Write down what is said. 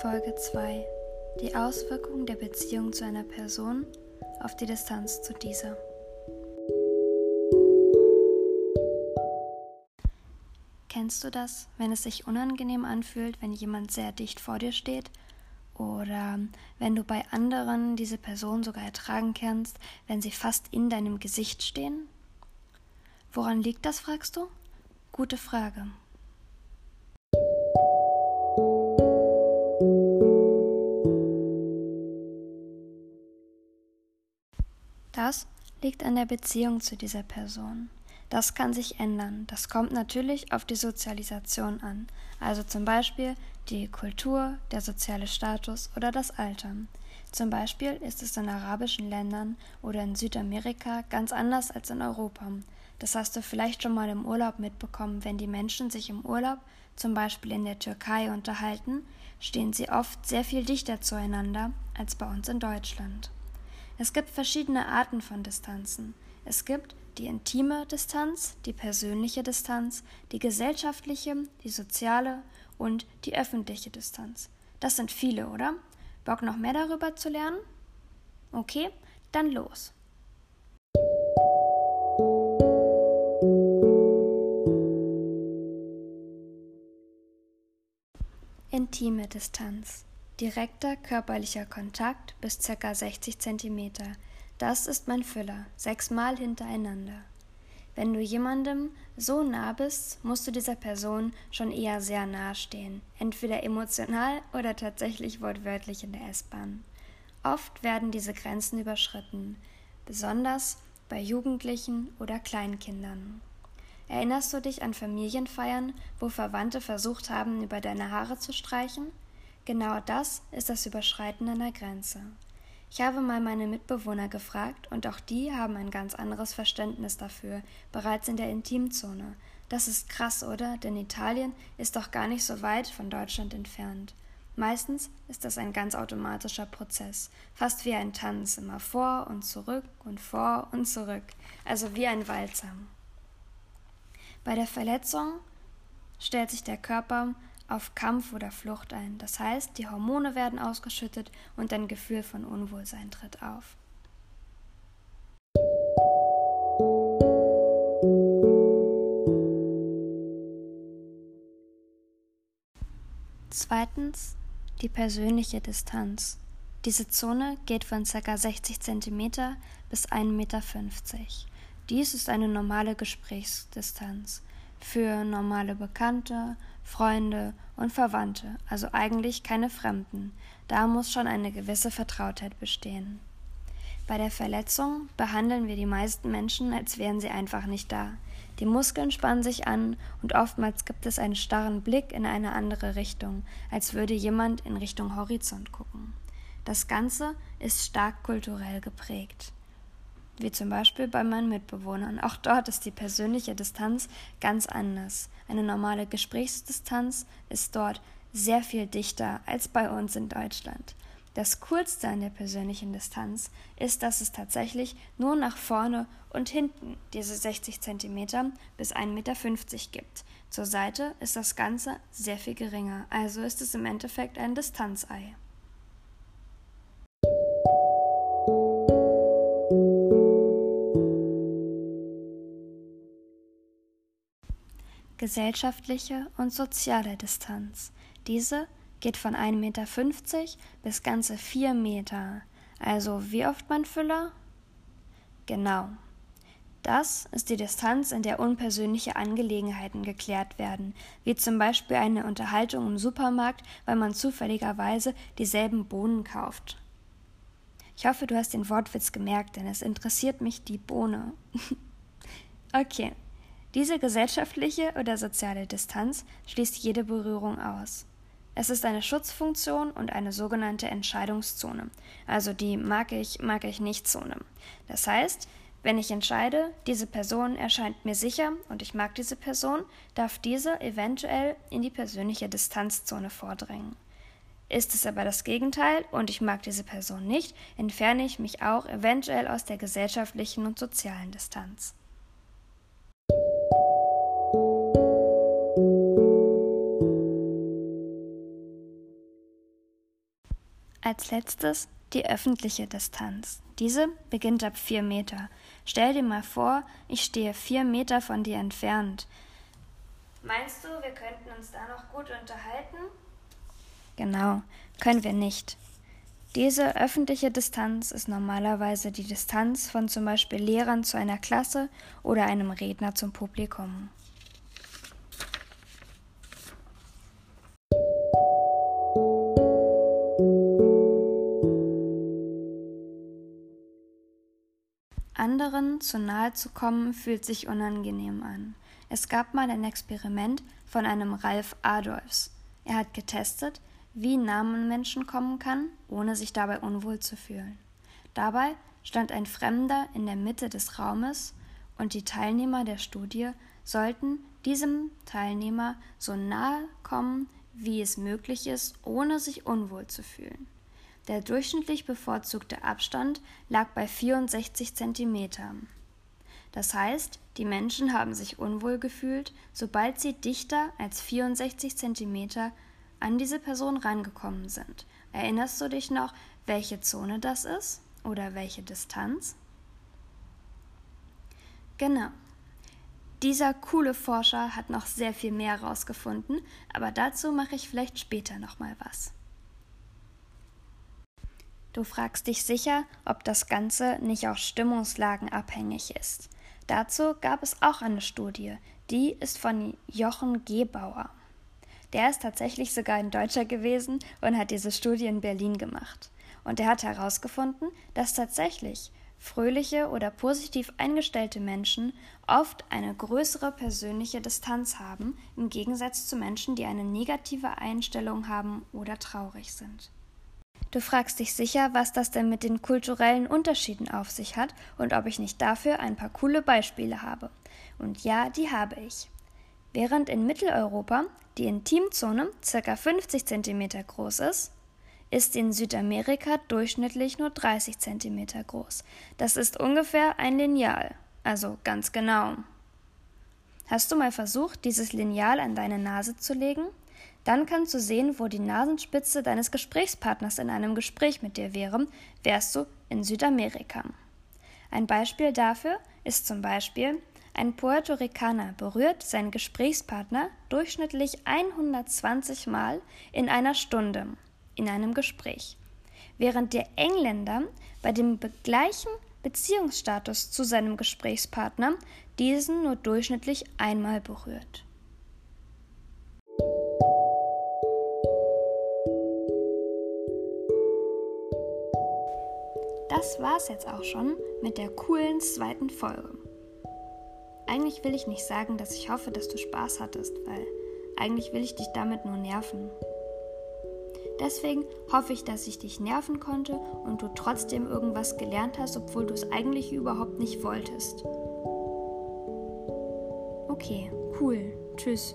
Folge 2 Die Auswirkungen der Beziehung zu einer Person auf die Distanz zu dieser. Kennst du das, wenn es sich unangenehm anfühlt, wenn jemand sehr dicht vor dir steht? Oder wenn du bei anderen diese Person sogar ertragen kannst, wenn sie fast in deinem Gesicht stehen? Woran liegt das, fragst du? Gute Frage. Liegt an der Beziehung zu dieser Person. Das kann sich ändern. Das kommt natürlich auf die Sozialisation an, also zum Beispiel die Kultur, der soziale Status oder das Alter. Zum Beispiel ist es in arabischen Ländern oder in Südamerika ganz anders als in Europa. Das hast du vielleicht schon mal im Urlaub mitbekommen, wenn die Menschen sich im Urlaub, zum Beispiel in der Türkei, unterhalten, stehen sie oft sehr viel dichter zueinander als bei uns in Deutschland. Es gibt verschiedene Arten von Distanzen. Es gibt die intime Distanz, die persönliche Distanz, die gesellschaftliche, die soziale und die öffentliche Distanz. Das sind viele, oder? Bock noch mehr darüber zu lernen? Okay, dann los. Intime Distanz Direkter körperlicher Kontakt bis ca. 60 cm. Das ist mein Füller, sechsmal hintereinander. Wenn du jemandem so nah bist, musst du dieser Person schon eher sehr nahe stehen, entweder emotional oder tatsächlich wortwörtlich in der S-Bahn. Oft werden diese Grenzen überschritten, besonders bei Jugendlichen oder Kleinkindern. Erinnerst du dich an Familienfeiern, wo Verwandte versucht haben, über deine Haare zu streichen? Genau das ist das Überschreiten einer Grenze. Ich habe mal meine Mitbewohner gefragt und auch die haben ein ganz anderes Verständnis dafür, bereits in der Intimzone. Das ist krass, oder? Denn Italien ist doch gar nicht so weit von Deutschland entfernt. Meistens ist das ein ganz automatischer Prozess, fast wie ein Tanz, immer vor und zurück und vor und zurück, also wie ein Walzer. Bei der Verletzung stellt sich der Körper auf Kampf oder Flucht ein. Das heißt, die Hormone werden ausgeschüttet und ein Gefühl von Unwohlsein tritt auf. Zweitens die persönliche Distanz. Diese Zone geht von ca. 60 cm bis 1,50 Meter. Dies ist eine normale Gesprächsdistanz für normale Bekannte, Freunde und Verwandte, also eigentlich keine Fremden. Da muss schon eine gewisse Vertrautheit bestehen. Bei der Verletzung behandeln wir die meisten Menschen, als wären sie einfach nicht da. Die Muskeln spannen sich an und oftmals gibt es einen starren Blick in eine andere Richtung, als würde jemand in Richtung Horizont gucken. Das Ganze ist stark kulturell geprägt wie zum Beispiel bei meinen Mitbewohnern. Auch dort ist die persönliche Distanz ganz anders. Eine normale Gesprächsdistanz ist dort sehr viel dichter als bei uns in Deutschland. Das Coolste an der persönlichen Distanz ist, dass es tatsächlich nur nach vorne und hinten diese 60 cm bis 1,50 Meter gibt. Zur Seite ist das Ganze sehr viel geringer, also ist es im Endeffekt ein Distanzei. Gesellschaftliche und soziale Distanz. Diese geht von 1,50 Meter bis ganze 4 Meter. Also wie oft mein Füller? Genau. Das ist die Distanz, in der unpersönliche Angelegenheiten geklärt werden, wie zum Beispiel eine Unterhaltung im Supermarkt, weil man zufälligerweise dieselben Bohnen kauft. Ich hoffe, du hast den Wortwitz gemerkt, denn es interessiert mich die Bohne. okay, diese gesellschaftliche oder soziale Distanz schließt jede Berührung aus. Es ist eine Schutzfunktion und eine sogenannte Entscheidungszone, also die mag ich, mag ich nicht Zone. Das heißt, wenn ich entscheide, diese Person erscheint mir sicher und ich mag diese Person, darf diese eventuell in die persönliche Distanzzone vordringen. Ist es aber das Gegenteil und ich mag diese Person nicht, entferne ich mich auch eventuell aus der gesellschaftlichen und sozialen Distanz. Als letztes die öffentliche Distanz. Diese beginnt ab vier Meter. Stell dir mal vor, ich stehe vier Meter von dir entfernt. Meinst du, wir könnten uns da noch gut unterhalten? Genau, können wir nicht. Diese öffentliche Distanz ist normalerweise die Distanz von zum Beispiel Lehrern zu einer Klasse oder einem Redner zum Publikum. Zu nahe zu kommen fühlt sich unangenehm an. Es gab mal ein Experiment von einem Ralf Adolfs. Er hat getestet, wie nah man Menschen kommen kann, ohne sich dabei unwohl zu fühlen. Dabei stand ein Fremder in der Mitte des Raumes und die Teilnehmer der Studie sollten diesem Teilnehmer so nahe kommen, wie es möglich ist, ohne sich unwohl zu fühlen. Der durchschnittlich bevorzugte Abstand lag bei 64 Zentimetern. Das heißt, die Menschen haben sich unwohl gefühlt, sobald sie dichter als 64 Zentimeter an diese Person rangekommen sind. Erinnerst du dich noch, welche Zone das ist oder welche Distanz? Genau. Dieser coole Forscher hat noch sehr viel mehr herausgefunden, aber dazu mache ich vielleicht später nochmal was. Du fragst dich sicher, ob das Ganze nicht auch stimmungslagenabhängig ist. Dazu gab es auch eine Studie, die ist von Jochen Gebauer. Der ist tatsächlich sogar ein Deutscher gewesen und hat diese Studie in Berlin gemacht. Und er hat herausgefunden, dass tatsächlich fröhliche oder positiv eingestellte Menschen oft eine größere persönliche Distanz haben, im Gegensatz zu Menschen, die eine negative Einstellung haben oder traurig sind. Du fragst dich sicher, was das denn mit den kulturellen Unterschieden auf sich hat und ob ich nicht dafür ein paar coole Beispiele habe. Und ja, die habe ich. Während in Mitteleuropa die Intimzone ca. 50 cm groß ist, ist in Südamerika durchschnittlich nur 30 cm groß. Das ist ungefähr ein Lineal, also ganz genau. Hast du mal versucht, dieses Lineal an deine Nase zu legen? Dann kannst du sehen, wo die Nasenspitze deines Gesprächspartners in einem Gespräch mit dir wäre, wärst du in Südamerika. Ein Beispiel dafür ist zum Beispiel, ein Puerto Ricaner berührt seinen Gesprächspartner durchschnittlich 120 Mal in einer Stunde in einem Gespräch, während der Engländer bei dem gleichen Beziehungsstatus zu seinem Gesprächspartner diesen nur durchschnittlich einmal berührt. Das war's jetzt auch schon mit der coolen zweiten Folge. Eigentlich will ich nicht sagen, dass ich hoffe, dass du Spaß hattest, weil eigentlich will ich dich damit nur nerven. Deswegen hoffe ich, dass ich dich nerven konnte und du trotzdem irgendwas gelernt hast, obwohl du es eigentlich überhaupt nicht wolltest. Okay, cool. Tschüss.